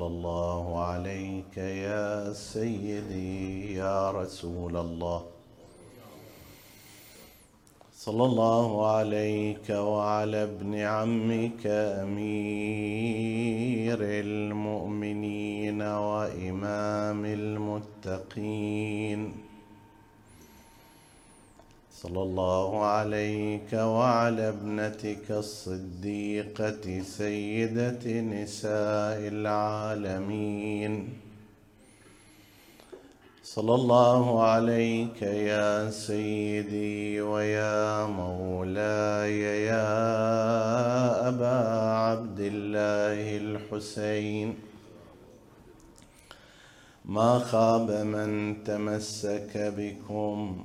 صلى الله عليك يا سيدي يا رسول الله. صلى الله عليك وعلى ابن عمك أمير المؤمنين وإمام المتقين. صلى الله عليك وعلى ابنتك الصديقة سيدة نساء العالمين. صلى الله عليك يا سيدي ويا مولاي يا أبا عبد الله الحسين. ما خاب من تمسك بكم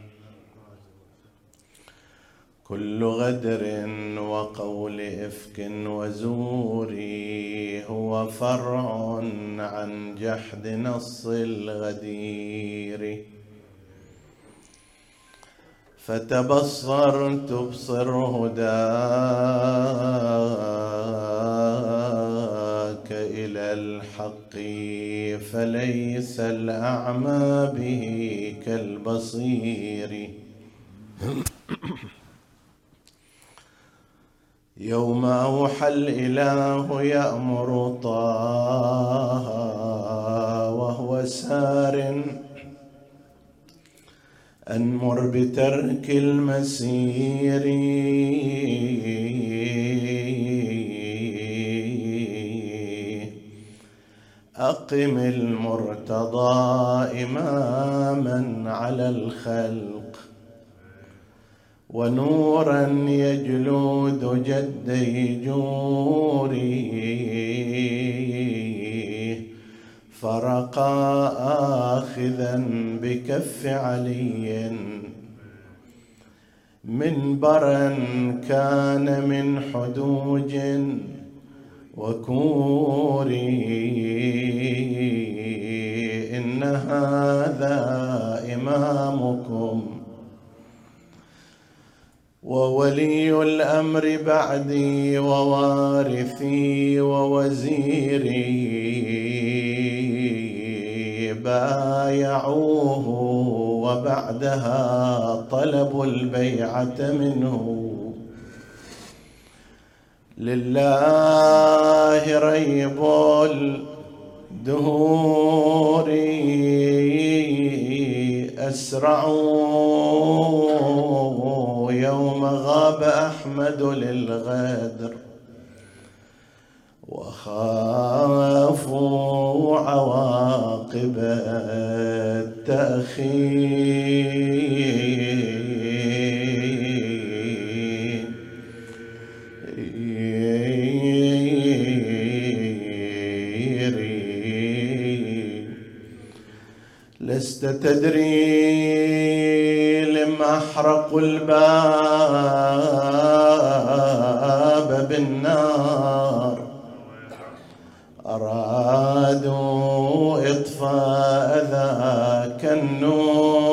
كل غدر وقول إفك وزور هو فرع عن جحد نص الغدير. فتبصر تبصر هداك إلى الحق فليس الأعمى به كالبصير. يوم أوحى الإله يأمر طه وهو سار أنمر بترك المسير. أقم المرتضى إماما على الخلق. ونورا يجلود جدي جوري. فرقا آخذا بكف علي. منبرا كان من حدوج وكوري. إن هذا إمامكم وولي الأمر بعدي ووارثي ووزيري. بايعوه وبعدها طلبوا البيعة منه. لله ريب الدهور. أسرعوا. يوم غاب أحمد للغدر وخافوا عواقب التأخير. لست تدري لما احرقوا الباب بالنار. أرادوا إطفاء ذاك النور.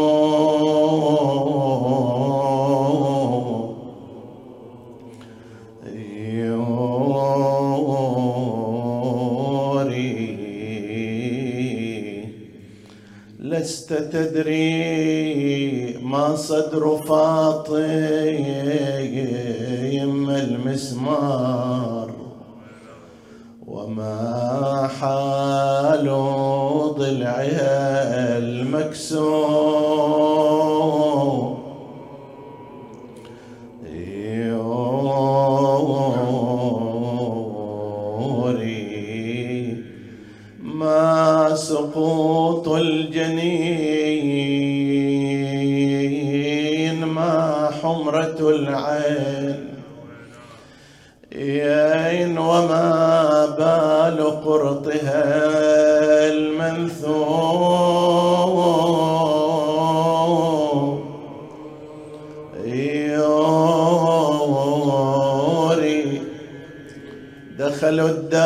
يوري لست تدري ما صدر فاطم المسمار. حمرة العين. يين وما بال قرطها المنثور. يوري دخلوا الدايار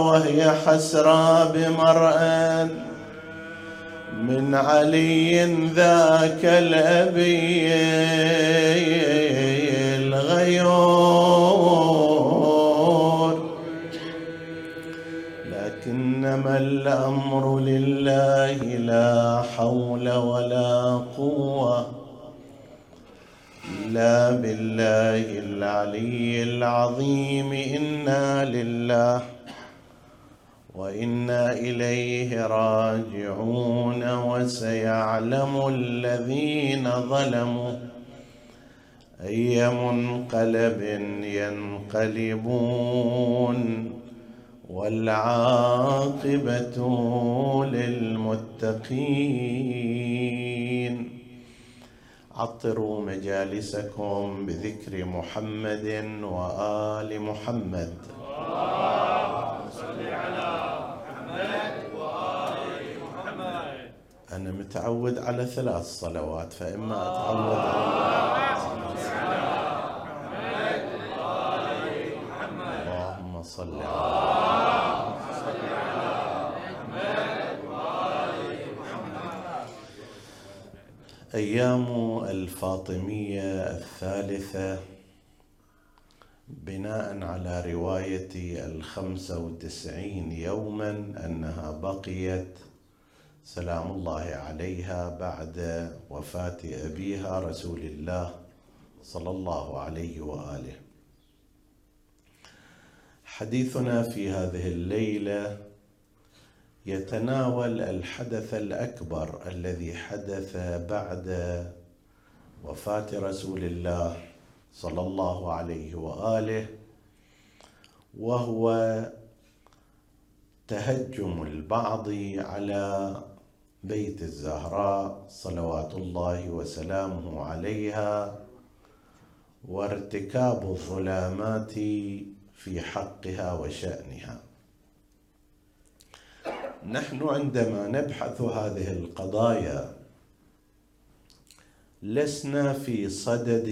وهي حسرى بمرأة. علي ذاك الأبي الغيور لكنما الأمر لله لا حول ولا قوة إلا بالله العلي العظيم. إنا لله وإنا إليه راجعون وسيعلم الذين ظلموا أي منقلب ينقلبون والعاقبة للمتقين. عطروا مجالسكم بذكر محمد وآل محمد. أنا متعود على ثلاث صلوات فإما أتعود على اللهم صل على أيام الفاطمية الثالثة بناء على رواية الخمسة وتسعين يوما أنها بقيت سلام الله عليها بعد وفاة أبيها رسول الله صلى الله عليه وآله. حديثنا في هذه الليلة يتناول الحدث الأكبر الذي حدث بعد وفاة رسول الله صلى الله عليه وآله وهو تهجم البعض على بيت الزهراء صلوات الله وسلامه عليها وارتكاب الظلامات في حقها وشأنها. نحن عندما نبحث هذه القضايا لسنا في صدد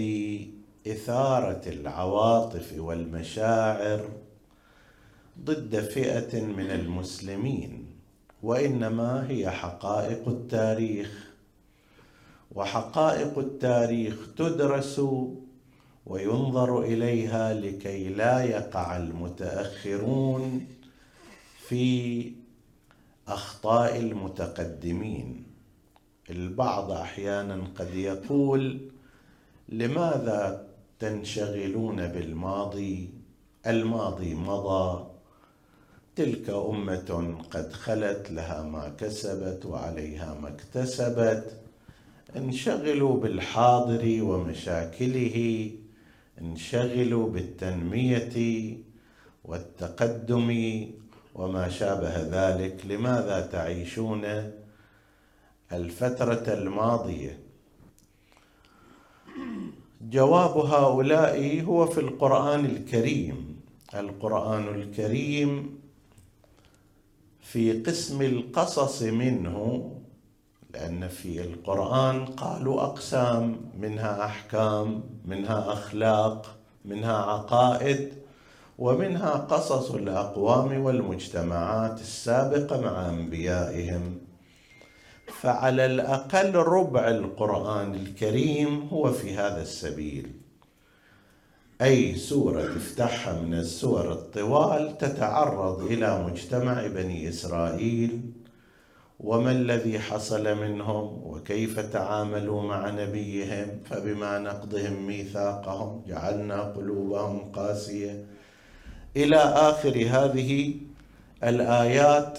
إثارة العواطف والمشاعر ضد فئة من المسلمين. وإنما هي حقائق التاريخ. وحقائق التاريخ تدرس وينظر إليها لكي لا يقع المتأخرون في أخطاء المتقدمين. البعض أحيانا قد يقول لماذا تنشغلون بالماضي؟ الماضي مضى تلك أمة قد خلت لها ما كسبت وعليها ما اكتسبت. انشغلوا بالحاضر ومشاكله انشغلوا بالتنمية والتقدم وما شابه ذلك. لماذا تعيشون الفترة الماضية؟ جواب هؤلاء هو في القرآن الكريم. القرآن الكريم في قسم القصص منه لأن في القرآن قالوا أقسام منها أحكام منها أخلاق منها عقائد ومنها قصص الأقوام والمجتمعات السابقة مع أنبيائهم. فعلى الأقل ربع القرآن الكريم هو في هذا السبيل. أي سورة تفتحها من السور الطوال تتعرض إلى مجتمع بني إسرائيل. وما الذي حصل منهم؟ وكيف تعاملوا مع نبيهم؟ فبما نقضهم ميثاقهم جعلنا قلوبهم قاسية. إلى آخر هذه الآيات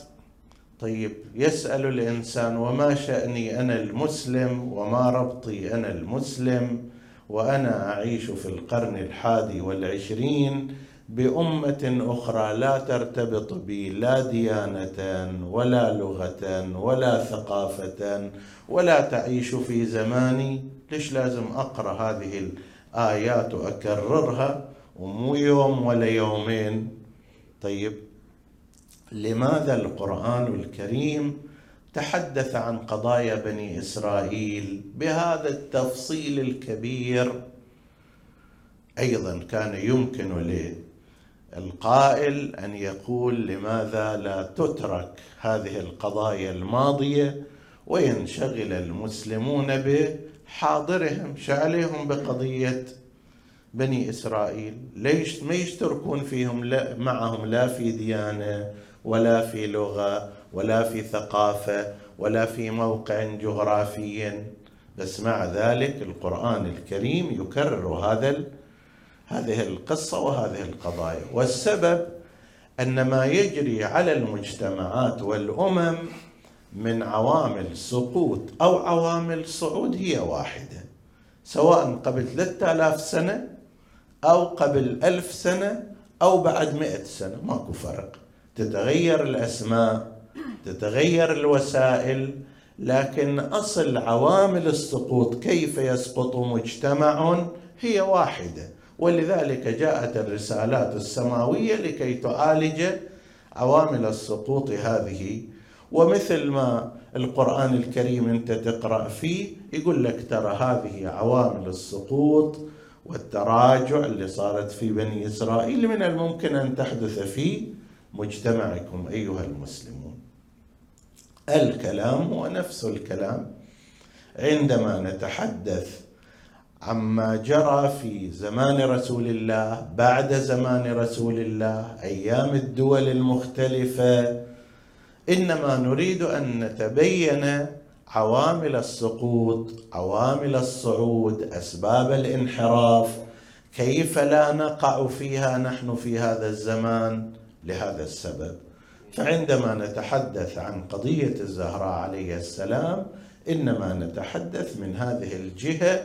طيب يسأل الإنسان وما شأني أنا المسلم؟ وما ربطي أنا المسلم؟ وأنا أعيش في القرن الحادي والعشرين بأمة أخرى لا ترتبط بي لا ديانة ولا لغة ولا ثقافة ولا تعيش في زماني. ليش لازم أقرأ هذه الآيات وأكررها ومو يوم ولا يومين؟ طيب لماذا القرآن الكريم تحدث عن قضايا بني إسرائيل بهذا التفصيل الكبير. أيضا كان يمكن القائل أن يقول لماذا لا تترك هذه القضايا الماضية وينشغل المسلمون بحاضرهم شعليهم بقضية بني إسرائيل. ليش ما يشتركون فيهم؟ لا معهم لا في ديانة ولا في لغة ولا في ثقافة ولا في موقع جغرافي. بس مع ذلك القرآن الكريم يكرر هذا هذه القصة وهذه القضايا. والسبب أن ما يجري على المجتمعات والأمم من عوامل سقوط أو عوامل صعود هي واحدة. سواء قبل 3000 سنة أو قبل ألف سنة أو بعد مئة سنة. ماكو فرق. تتغير الأسماء تتغير الوسائل لكن أصل عوامل السقوط كيف يسقط مجتمع هي واحدة. ولذلك جاءت الرسالات السماوية لكي تعالج عوامل السقوط هذه. ومثل ما القرآن الكريم أنت تقرأ فيه يقول لك ترى هذه عوامل السقوط والتراجع اللي صارت في بني إسرائيل من الممكن أن تحدث في مجتمعكم أيها المسلمون. الكلام هو نفس الكلام. عندما نتحدث عما جرى في زمان رسول الله بعد زمان رسول الله أيام الدول المختلفة إنما نريد أن نتبين عوامل السقوط عوامل الصعود أسباب الانحراف كيف لا نقع فيها نحن في هذا الزمان لهذا السبب. فعندما نتحدث عن قضية الزهراء عليه السلام إنما نتحدث من هذه الجهة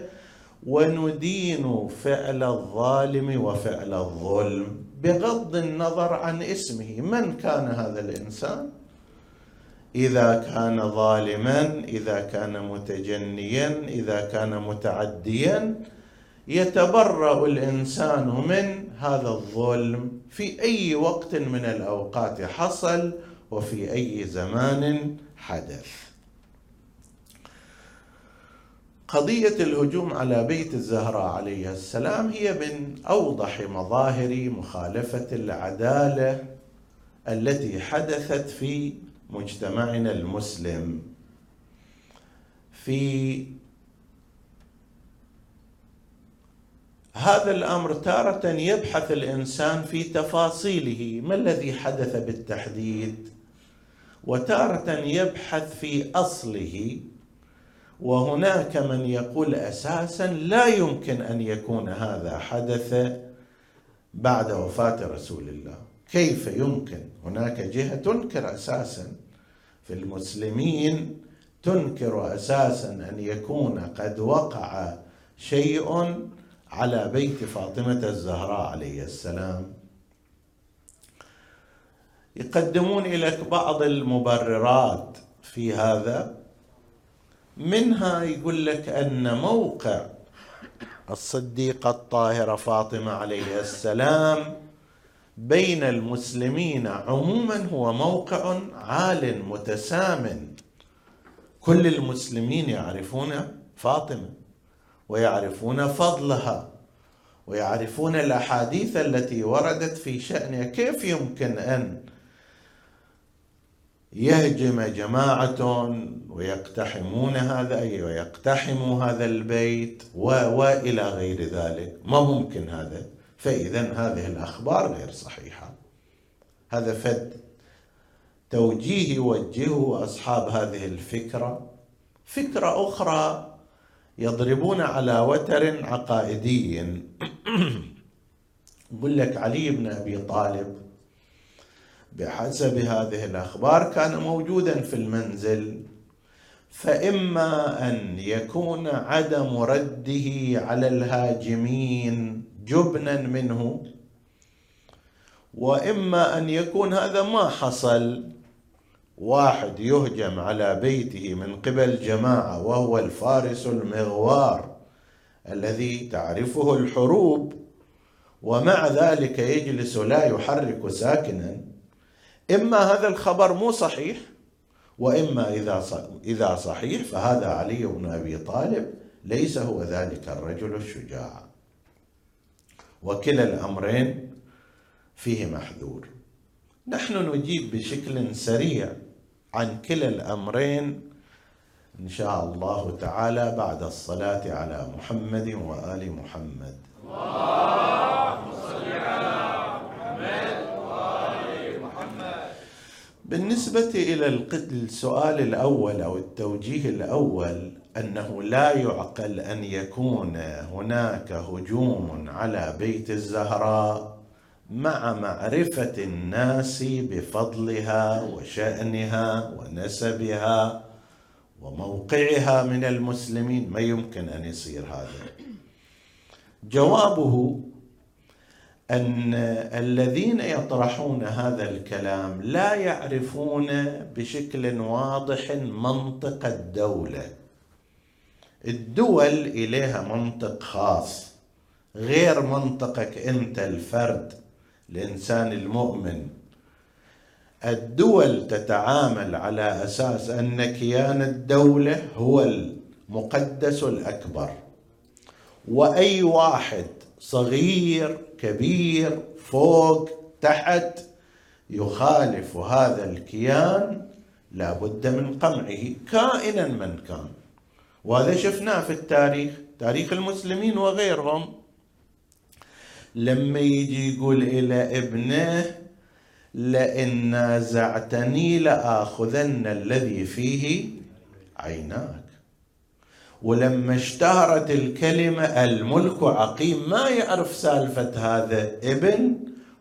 وندين فعل الظالم وفعل الظلم بغض النظر عن اسمه. من كان هذا الإنسان؟ إذا كان ظالما إذا كان متجنيا إذا كان متعديا يتبرأ الإنسان من هذا الظلم في أي وقت من الأوقات حصل وفي أي زمان حدث. قضية الهجوم على بيت الزهراء عليه السلام هي من أوضح مظاهر مخالفة العدالة التي حدثت في مجتمعنا المسلم. في هذا الأمر تارة يبحث الإنسان في تفاصيله. ما الذي حدث بالتحديد؟ وتارة يبحث في أصله. وهناك من يقول أساسا لا يمكن أن يكون هذا حدث بعد وفاة رسول الله. كيف يمكن؟ هناك جهة تنكر أساسا. في المسلمين تنكر أساسا أن يكون قد وقع شيء على بيت فاطمة الزهراء عليه السلام. يقدمون لك بعض المبررات في هذا. منها يقول لك أن موقع الصديقة الطاهرة فاطمة عليه السلام بين المسلمين عموما هو موقع عال متسام كل المسلمين يعرفون فاطمة. ويعرفون فضلها ويعرفون الأحاديث التي وردت في شانها كيف يمكن أن يهجم جماعة ويقتحمون هذا ويقتحموا هذا البيت والى غير ذلك؟ ما ممكن هذا؟ فإذا هذه الأخبار غير صحيحة. هذا فد. توجيه يوجهه أصحاب هذه الفكرة. فكرة أخرى يضربون على وتر عقائدي يقول لك علي بن أبي طالب بحسب هذه الأخبار كان موجودا في المنزل فإما أن يكون عدم رده على الهاجمين جبنا منه وإما أن يكون هذا ما حصل. واحد يهجم على بيته من قبل جماعة وهو الفارس المغوار الذي تعرفه الحروب ومع ذلك يجلس لا يحرك ساكنا. إما هذا الخبر مو صحيح وإما إذا إذا صحيح فهذا علي بن أبي طالب ليس هو ذلك الرجل الشجاع. وكلا الأمرين فيه محذور نحن نجيب بشكل سريع عن كلا الأمرين إن شاء الله تعالى بعد الصلاة على محمد وآل محمد. اللهم صل على محمد وال محمد بالنسبة إلى السؤال الأول أو التوجيه الأول أنه لا يعقل أن يكون هناك هجوم على بيت الزهراء. مع معرفة الناس بفضلها وشأنها ونسبها وموقعها من المسلمين ما يمكن أن يصير هذا. جوابه أن الذين يطرحون هذا الكلام لا يعرفون بشكل واضح منطق الدولة. الدول إليها منطق خاص غير منطقك أنت الفرد. الإنسان المؤمن. الدول تتعامل على أساس أن كيان الدولة هو المقدس الأكبر. وأي واحد صغير كبير فوق تحت يخالف هذا الكيان لا بد من قمعه. كائنا من كان. وهذا شفناه في التاريخ تاريخ المسلمين وغيرهم. لما يجي يقول إلى ابنه لئن نازعتني لآخذن الذي فيه عيناك. ولما اشتهرت الكلمة الملك عقيم ما يعرف سالفة هذا ابن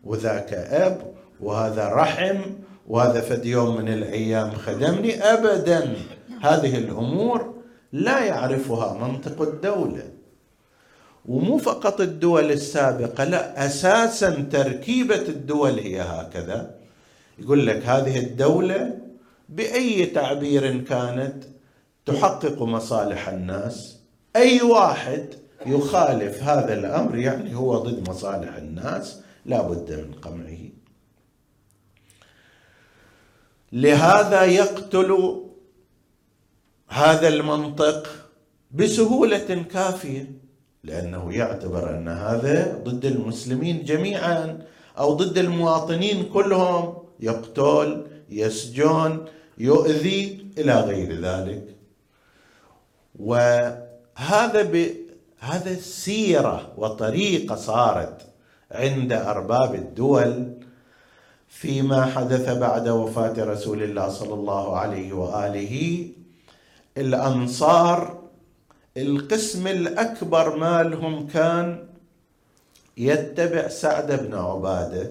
وذاك أب وهذا رحم وهذا فد يوم من الأيام خدمني أبدا. هذه الأمور لا يعرفها منطق الدولة. ومو فقط الدول السابقة لا أساسا تركيبة الدول هي هكذا. يقول لك هذه الدولة بأي تعبير كانت تحقق مصالح الناس. أي واحد يخالف هذا الأمر يعني هو ضد مصالح الناس لا بد من قمعه. لهذا يقتل هذا المنطق بسهولة كافية. لأنه يعتبر أن هذا ضد المسلمين جميعا أو ضد المواطنين كلهم. يقتل يسجن يؤذي إلى غير ذلك. وهذا ب... هذا سيرة وطريقة صارت عند أرباب الدول فيما حدث بعد وفاة رسول الله صلى الله عليه وآله. الأنصار القسم الأكبر مالهم كان يتبع سعد بن عبادة.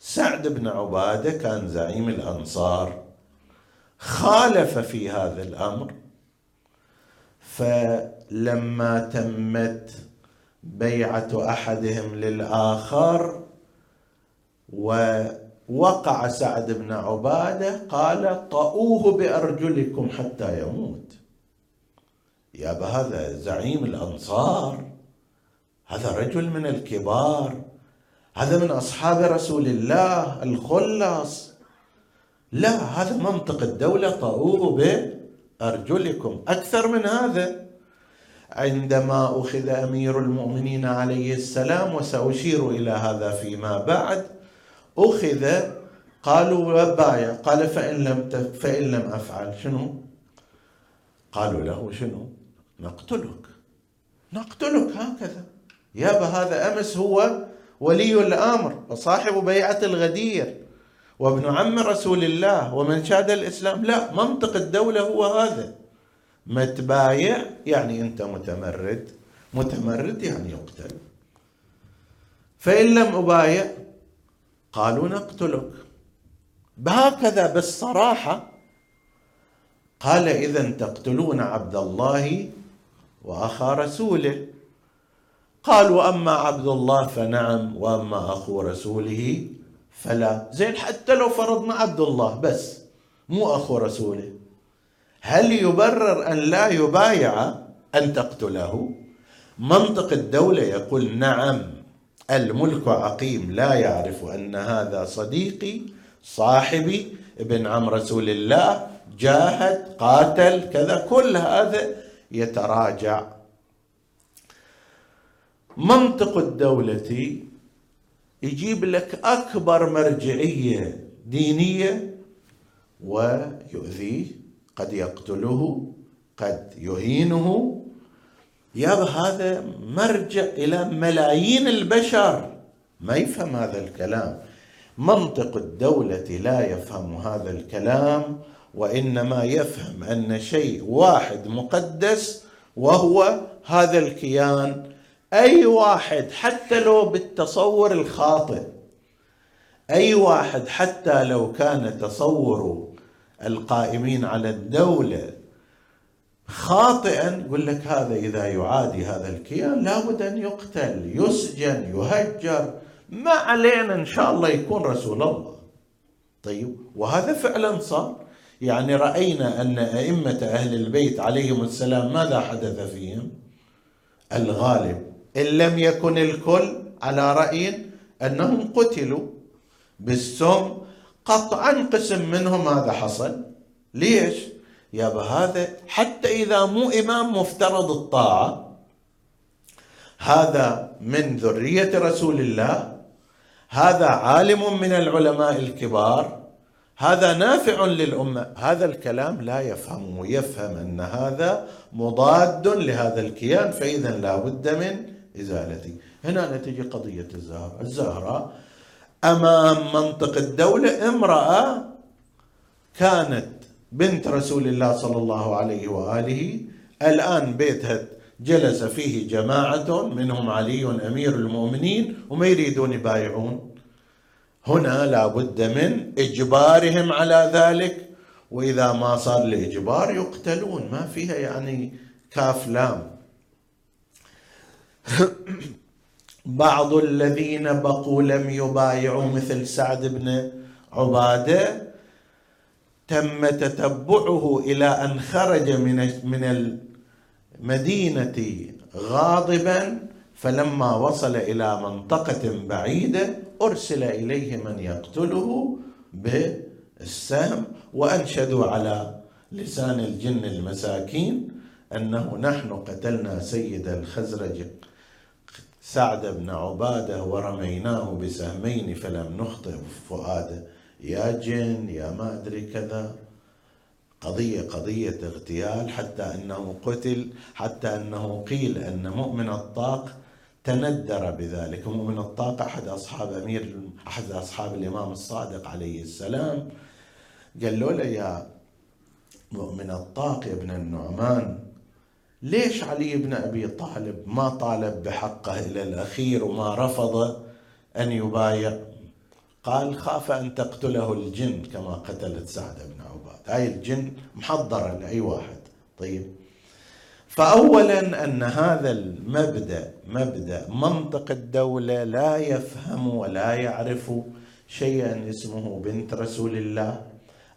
سعد بن عبادة كان زعيم الأنصار خالف في هذا الأمر فلما تمت بيعة أحدهم للآخر ووقع سعد بن عبادة قال طؤوه بأرجلكم حتى يموت. يا هذا زعيم الأنصار. هذا رجل من الكبار. هذا من أصحاب رسول الله الخلص لا هذا منطق الدولة طؤوه بأرجلكم. أكثر من هذا. عندما أخذ أمير المؤمنين عليه السلام وسأشير إلى هذا فيما بعد أخذ قالوا بايع قال فإن لم فإن لم أفعل شنو؟ قالوا له شنو؟ نقتلك. نقتلك هكذا. يابا هذا أمس هو ولي الأمر وصاحب بيعة الغدير وابن عم رسول الله ومن شاد الإسلام. لا منطق الدولة هو هذا. ما تبايع يعني أنت متمرد. متمرد يعني يقتل. فإن لم أبايع قالوا نقتلك. بهكذا بالصراحة قال اذا تقتلون عبد الله وأخا رسوله. قال واما عبد الله فنعم وأما أخو رسوله فلا. زين حتى لو فرضنا عبد الله بس مو أخو رسوله. هل يبرر أن لا يبايع أن تقتله؟ منطق الدولة يقول نعم. الملك عقيم لا يعرف أن هذا صديقي صاحبي ابن عم رسول الله جاهد قاتل كذا كل هذا يتراجع. منطق الدولة يجيب لك أكبر مرجعية دينية ويؤذيه. قد يقتله قد يهينه. يابا هذا مرجع إلى ملايين البشر. ما يفهم هذا الكلام. منطق الدولة لا يفهم هذا الكلام. وإنما يفهم أن شيء واحد مقدس وهو هذا الكيان. أي واحد حتى لو بالتصور الخاطئ أي واحد حتى لو كان تصور القائمين على الدولة خاطئا يقول لك هذا إذا يعادي هذا الكيان لابد أن يقتل يسجن يهجر. ما علينا إن شاء الله يكون رسول الله. طيب وهذا فعلا صار. يعني رأينا أن أئمة أهل البيت عليهم السلام ماذا حدث فيهم؟ الغالب إن لم يكن الكل على رأي أنهم قتلوا بالسم. قطعا قسم منهم هذا حصل؟ ليش؟ يابا هذا حتى إذا مو إمام مفترض الطاعة هذا من ذرية رسول الله هذا عالم من العلماء الكبار هذا نافع للأمة. هذا الكلام لا يفهمه. يفهم أن هذا مضاد لهذا الكيان فإذا لا بد من إزالته. هنا نتيجة قضية الزهراء الزهراء أمام منطق الدولة امرأة كانت بنت رسول الله صلى الله عليه وآله. الآن بيتها جلس فيه جماعة منهم علي أمير المؤمنين وما يريدون يبايعون. هنا لابد من إجبارهم على ذلك وإذا ما صار الاجبار يقتلون. ما فيها يعني كاف لام. بعض الذين بقوا لم يبايعوا مثل سعد بن عبادة تم تتبعه إلى أن خرج من من المدينة غاضبا فلما وصل إلى منطقة بعيدة أرسل إليه من يقتله بالسهم وأنشدوا على لسان الجن المساكين أنه نحن قتلنا سيد الخزرج سعد بن عبادة ورميناه بسهمين فلم نخطئ فؤاده يا جن يا ما أدري كذا. قضية قضية اغتيال حتى أنه قتل حتى أنه قيل أن مؤمن الطاق تندر بذلك. مؤمن الطاق. أحد أصحاب أمير أحد أصحاب الإمام الصادق عليه السلام. قال له يا مؤمن الطاق يا ابن النعمان ليش علي بن أبي طالب ما طالب بحقه إلى الأخير وما رفض أن يبايع؟ قال خاف أن تقتله الجن كما قتلت سعد بن عباد. هاي الجن محضرة لأي واحد. طيب فاولا أن هذا المبدأ مبدأ منطق الدولة لا يفهم ولا يعرف شيئا اسمه بنت رسول الله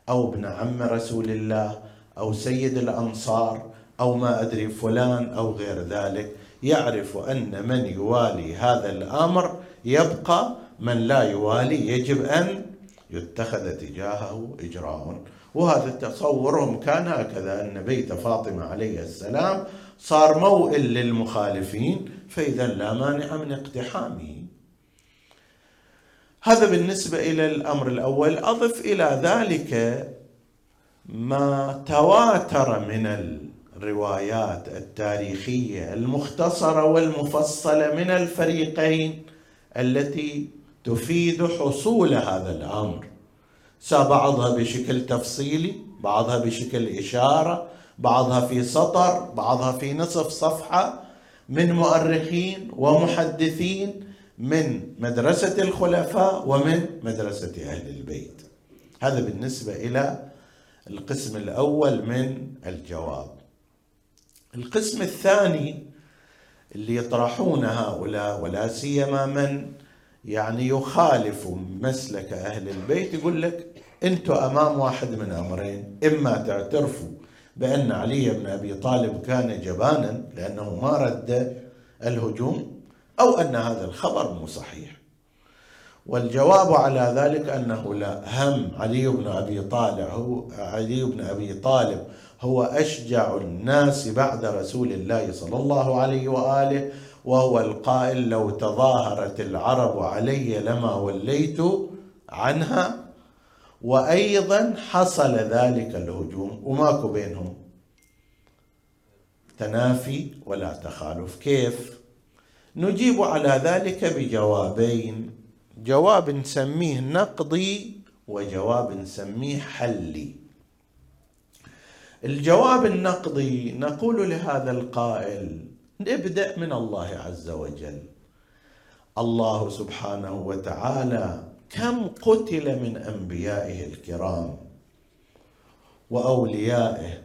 أو ابن عم رسول الله أو سيد الأنصار أو ما أدري فلان أو غير ذلك. يعرف أن من يوالي هذا الأمر يبقى من لا يوالي يجب أن يتخذ تجاهه اجراء وهذا تصورهم كان هكذا أن بيت فاطمة عليه السلام صار موئل للمخالفين فإذا لا مانع من اقتحامه. هذا بالنسبة إلى الأمر الأول. أضف إلى ذلك ما تواتر من الروايات التاريخية المختصرة والمفصلة من الفريقين التي تفيد حصول هذا الأمر. بعضها بشكل تفصيلي بعضها بشكل إشارة بعضها في سطر بعضها في نصف صفحة من مؤرخين ومحدثين من مدرسة الخلفاء ومن مدرسة أهل البيت. هذا بالنسبة إلى القسم الأول من الجواب. القسم الثاني اللي يطرحون هؤلاء ولا سيما من يعني يخالف مسلك أهل البيت يقول لك أنتم أمام واحد من أمرين إما تعترفوا بأن علي بن أبي طالب كان جبانا لأنه ما رد الهجوم أو أن هذا الخبر مو صحيح. والجواب على ذلك أنه لا هم علي بن أبي طالب هو علي بن أبي طالب هو أشجع الناس بعد رسول الله صلى الله عليه وآله وهو القائل لو تظاهرت العرب علي لما وليت عنها وأيضا حصل ذلك الهجوم. وماكو بينهم. تنافي ولا تخالف. كيف؟ نجيب على ذلك بجوابين. جواب نسميه نقضي وجواب نسميه حلي. الجواب النقضي نقول لهذا القائل نبدا من الله عز وجل. الله سبحانه وتعالى كم قتل من أنبيائه الكرام وأوليائه.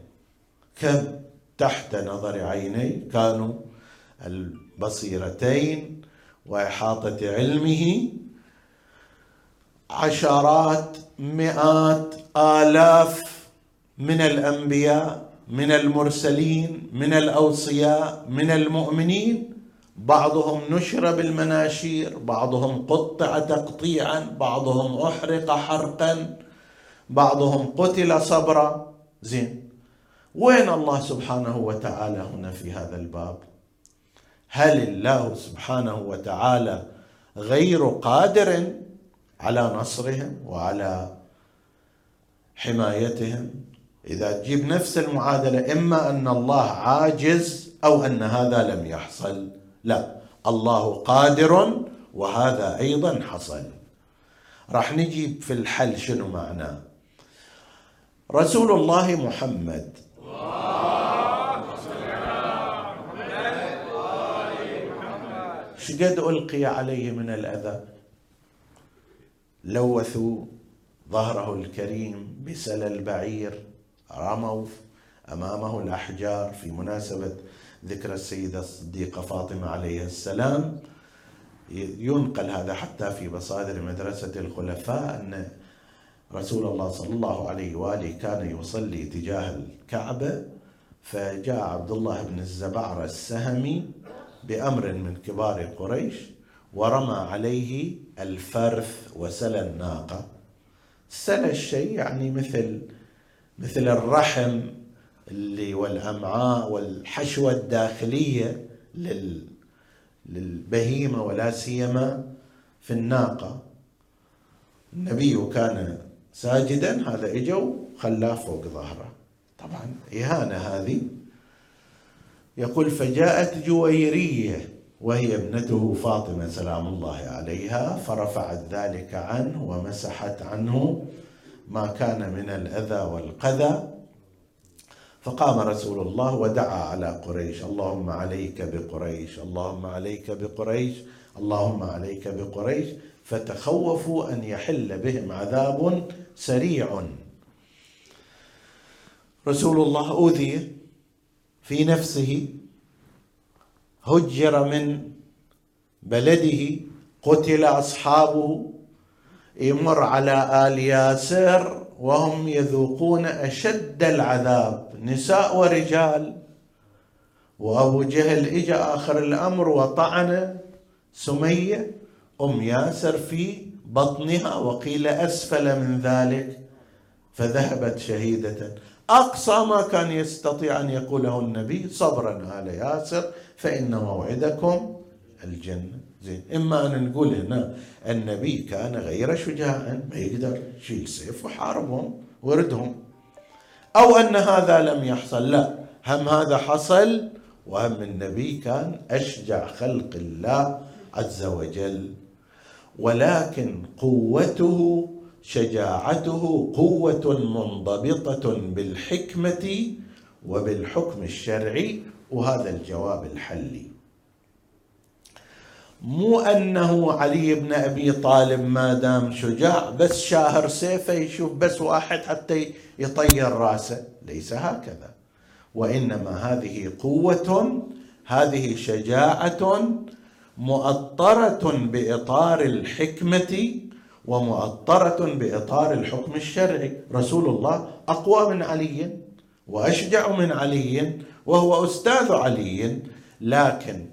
كم تحت نظر عيني كانوا البصيرتين وإحاطة علمه عشرات مئات آلاف من الأنبياء من المرسلين من الأوصياء من المؤمنين. بعضهم نشر بالمناشير بعضهم قطع تقطيعا بعضهم أحرق حرقا بعضهم قتل صبرا. زين. وين الله سبحانه وتعالى هنا في هذا الباب؟ هل الله سبحانه وتعالى غير قادر على نصرهم وعلى حمايتهم؟ إذا تجيب نفس المعادلة إما أن الله عاجز أو أن هذا لم يحصل. لا الله قادر وهذا أيضا حصل. راح نجيب في الحل شنو معناه رسول الله محمد شقد ألقي عليه من الأذى؟ لوثوا ظهره الكريم بسل البعير رموا أمامه الأحجار في مناسبة ذكرى السيدة الصديقة فاطمة عليه السلام. ينقل هذا حتى في مصادر مدرسة الخلفاء أن رسول الله صلى الله عليه وآله كان يصلي تجاه الكعبة فجاء عبد الله بن الزبعر السهمي بأمر من كبار قريش ورمى عليه الفرث وسل الناقة. سل الشيء يعني مثل مثل الرحم اللي والأمعاء والحشوة الداخلية لل للبهيمة ولا سيما في الناقة. النبي كان ساجدا هذا اجوا خلاه فوق ظهره. طبعا إهانة هذه. يقول فجاءت جويرية وهي ابنته فاطمة سلام الله عليها فرفعت ذلك عنه ومسحت عنه ما كان من الأذى والقذى. فقام رسول الله ودعا على قريش. اللهم عليك بقريش اللهم عليك بقريش اللهم عليك بقريش. فتخوفوا أن يحل بهم عذاب سريع. رسول الله أوذي في نفسه هجر من بلده قتل أصحابه يمر على آل ياسر وهم يذوقون أشد العذاب نساء ورجال. وأبو جهل اجى آخر الأمر وطعن سمية أم ياسر في بطنها وقيل أسفل من ذلك فذهبت شهيدة. أقصى ما كان يستطيع أن يقوله النبي صبرا آل ياسر فإن موعدكم الجنة. زين. إما أن نقول هنا النبي كان غير شجاعا ما يقدر يشيل سيف وحاربهم وردهم أو أن هذا لم يحصل لا. هم هذا حصل وهم النبي كان أشجع خلق الله عز وجل. ولكن قوته شجاعته قوة منضبطة بالحكمة وبالحكم الشرعي وهذا الجواب الحلي. مو أنه علي بن أبي طالب ما دام شجاع بس شاهر سيفه يشوف بس واحد حتى يطير راسه. ليس هكذا. وإنما هذه قوة هذه شجاعة مؤطرة بإطار الحكمة ومؤطرة بإطار الحكم الشرعي. رسول الله أقوى من علي وأشجع من علي وهو أستاذ علي. لكن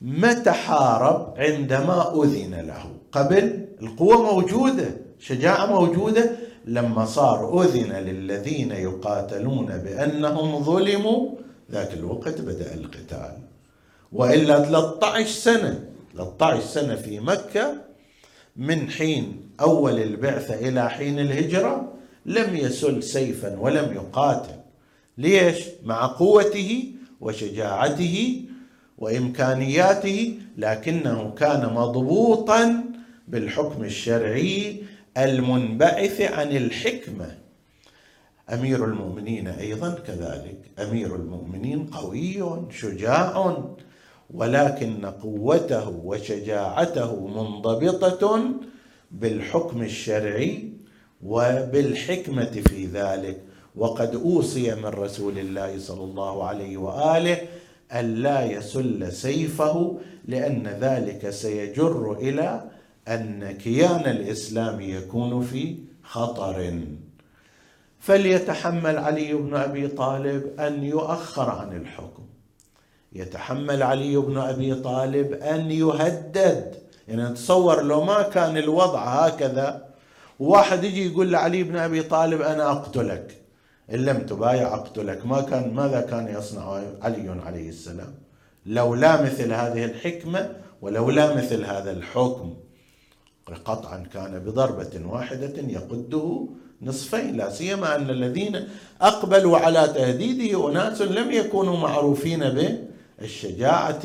متى حارب عندما أذن له. قبل القوة موجودة شجاعة موجودة. لما صار أذن للذين يقاتلون بأنهم ظلموا ذاك الوقت بدأ القتال. وإلا 13 سنة 13 سنة في مكة من حين أول البعثة إلى حين الهجرة لم يسل سيفا ولم يقاتل. ليش؟ مع قوته وشجاعته وإمكانياته لكنه كان مضبوطا بالحكم الشرعي المنبعث عن الحكمة. أمير المؤمنين أيضا كذلك. أمير المؤمنين قوي شجاع ولكن قوته وشجاعته منضبطة بالحكم الشرعي وبالحكمة في ذلك. وقد أوصي من رسول الله صلى الله عليه وآله الا يسل سيفه لأن ذلك سيجر إلى أن كيان الإسلام يكون في خطر. فليتحمل علي بن أبي طالب أن يؤخر عن الحكم. يتحمل علي بن أبي طالب أن يهدد. يعني تصور لو ما كان الوضع هكذا واحد يجي يقول لعلي بن أبي طالب أنا أقتلك. إن لم تبايع اقتلك ما كان ماذا كان يصنع علي عليه السلام؟ لولا مثل هذه الحكمة ولولا مثل هذا الحكم قطعا كان بضربة واحدة يقده نصفين لا سيما أن الذين أقبلوا على تهديده أناس لم يكونوا معروفين بالشجاعة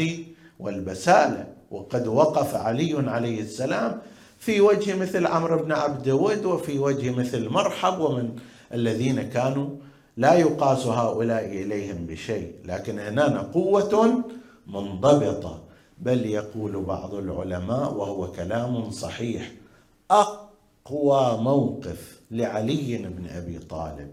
والبسالة. وقد وقف علي عليه السلام في وجه مثل عمرو بن عبد ود وفي وجه مثل مرحب ومن الذين كانوا لا يقاس هؤلاء إليهم بشيء لكن هنا قوة منضبطة. بل يقول بعض العلماء وهو كلام صحيح أقوى موقف لعلي بن أبي طالب.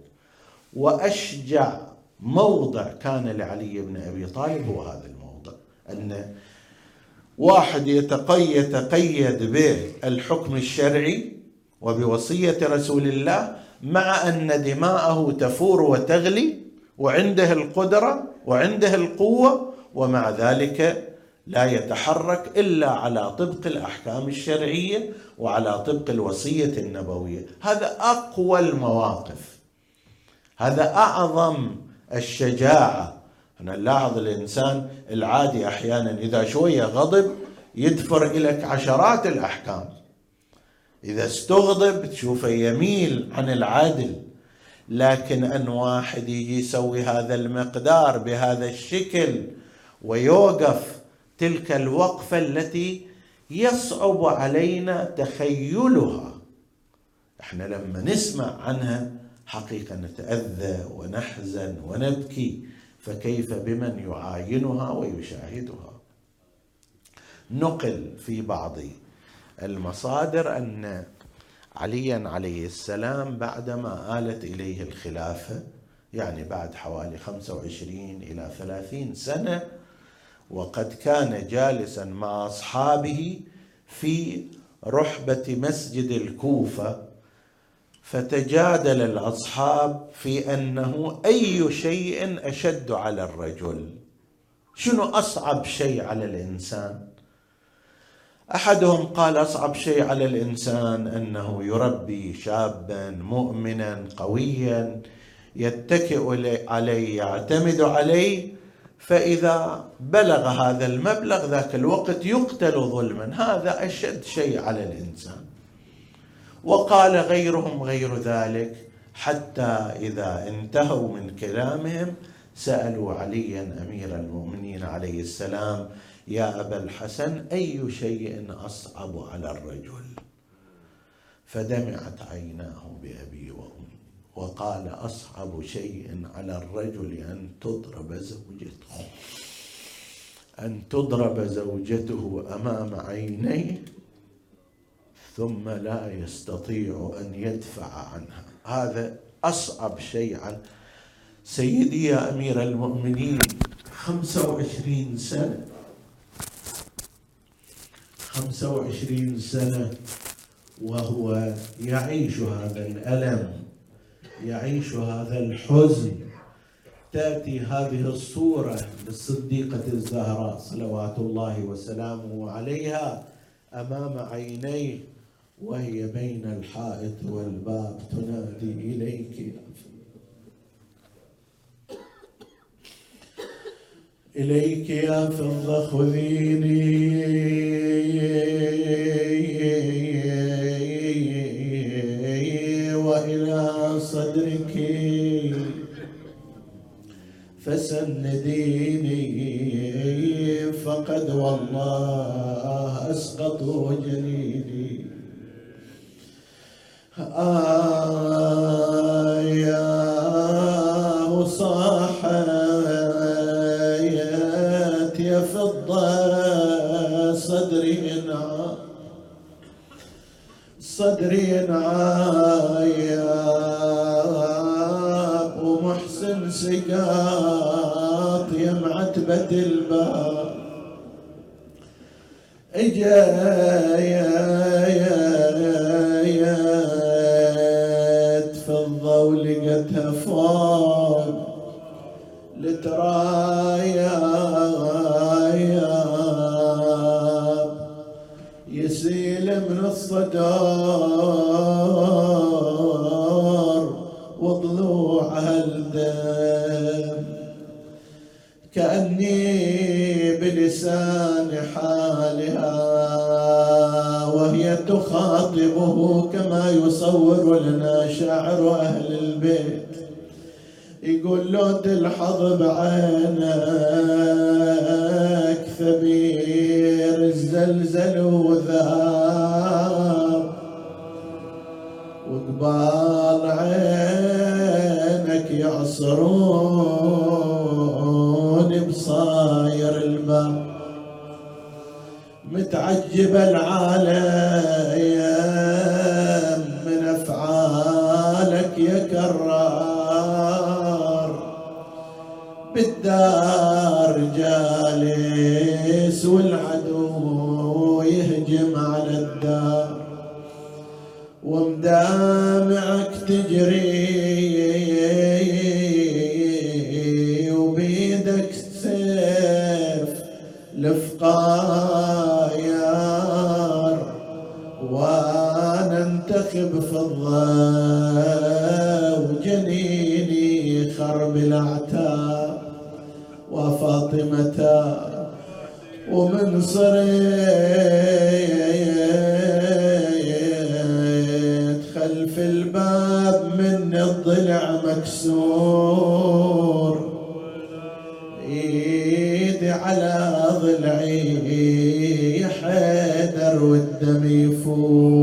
وأشجع موضع كان لعلي بن أبي طالب هو هذا الموضع أن واحد يتقيد بالحكم الشرعي وبوصية رسول الله مع أن دماءه تفور وتغلي وعنده القدرة وعنده القوة ومع ذلك لا يتحرك إلا على طبق الأحكام الشرعية وعلى طبق الوصية النبوية. هذا أقوى المواقف. هذا أعظم الشجاعة. أنا نلاحظ الإنسان العادي أحيانا إذا شوية غضب يدفر لك عشرات الأحكام. إذا استغضب تشوفه يميل عن العدل. لكن أن واحد يجي يسوي هذا المقدار بهذا الشكل ويوقف تلك الوقفة التي يصعب علينا تخيلها. إحنا لما نسمع عنها حقيقة نتأذى ونحزن ونبكي فكيف بمن يعاينها ويشاهدها؟ نقل في بعض المصادر أن عليا عليه السلام بعدما آلت إليه الخلافة يعني بعد حوالي 25 إلى 30 سنة وقد كان جالسا مع أصحابه في رحبة مسجد الكوفة فتجادل الأصحاب في أنه أي شيء أشد على الرجل. شنو أصعب شيء على الإنسان؟ أحدهم قال أصعب شيء على الإنسان أنه يربي شابا مؤمنا قويا يتكئ عليه يعتمد عليه فإذا بلغ هذا المبلغ ذاك الوقت يقتل ظلما. هذا أشد شيء على الإنسان. وقال غيرهم غير ذلك حتى إذا انتهوا من كلامهم سألوا عليا أمير المؤمنين عليه السلام يا أبا الحسن أي شيء أصعب على الرجل؟ فدمعت عيناه بأبي وأمي وقال أصعب شيء على الرجل أن تضرب زوجته. أن تضرب زوجته أمام عينيه ثم لا يستطيع أن يدفع عنها. هذا أصعب شيء عن سيدي يا أمير المؤمنين خمسة وعشرين سنة. 25 سنة وهو يعيش هذا الألم يعيش هذا الحزن. تأتي هذه الصورة للصديقة الزهراء صلوات الله وسلامه عليها أمام عينيه وهي بين الحائط والباب تنادي إليك. إليك يا فضة خذيني صدرك. فسنديني فقد والله أسقطوا جنيني يا كأني بلسان حالها وهي تخاطبه كما يصور لنا شاعر أهل البيت. يقول لو تلحظ بعينك ثبير الزلزل وذاب وقبال عينك يعصرون. متعجب العالم. فضة وجنيني خرب الأعتاب وفاطمة ومن صريت خلف الباب من الضلع مكسور. إيدي على ضلعي حيدر والدم يفور.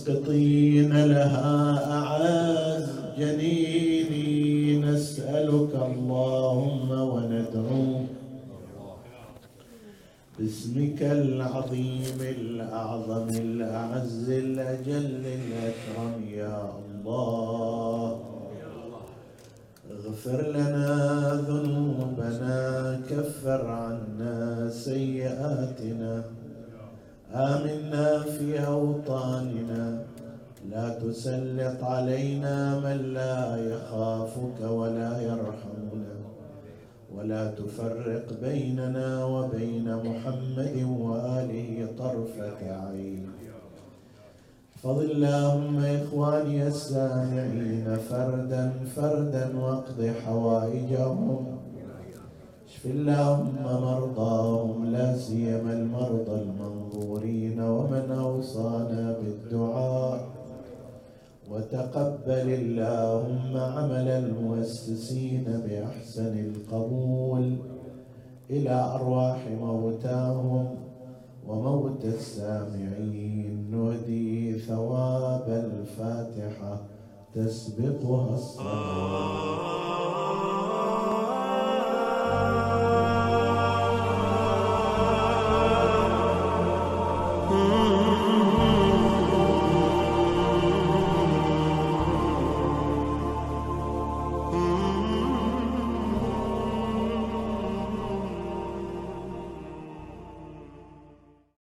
Spidley آمنا في أوطاننا. لا تسلط علينا من لا يخافك ولا يرحمنا. ولا تفرق بيننا وبين محمد وآله طرفة عين. فضل اللهم إخواني السامعين فردا فردا واقض حوائجهم. اللهم مرضاهم لا سيما المرضى المنظورين ومن أوصانا بالدعاء. وتقبل اللهم عمل المؤسسين بأحسن القبول إلى أرواح موتاهم وموت السامعين. نهدي ثواب الفاتحة تسبقها الصلاه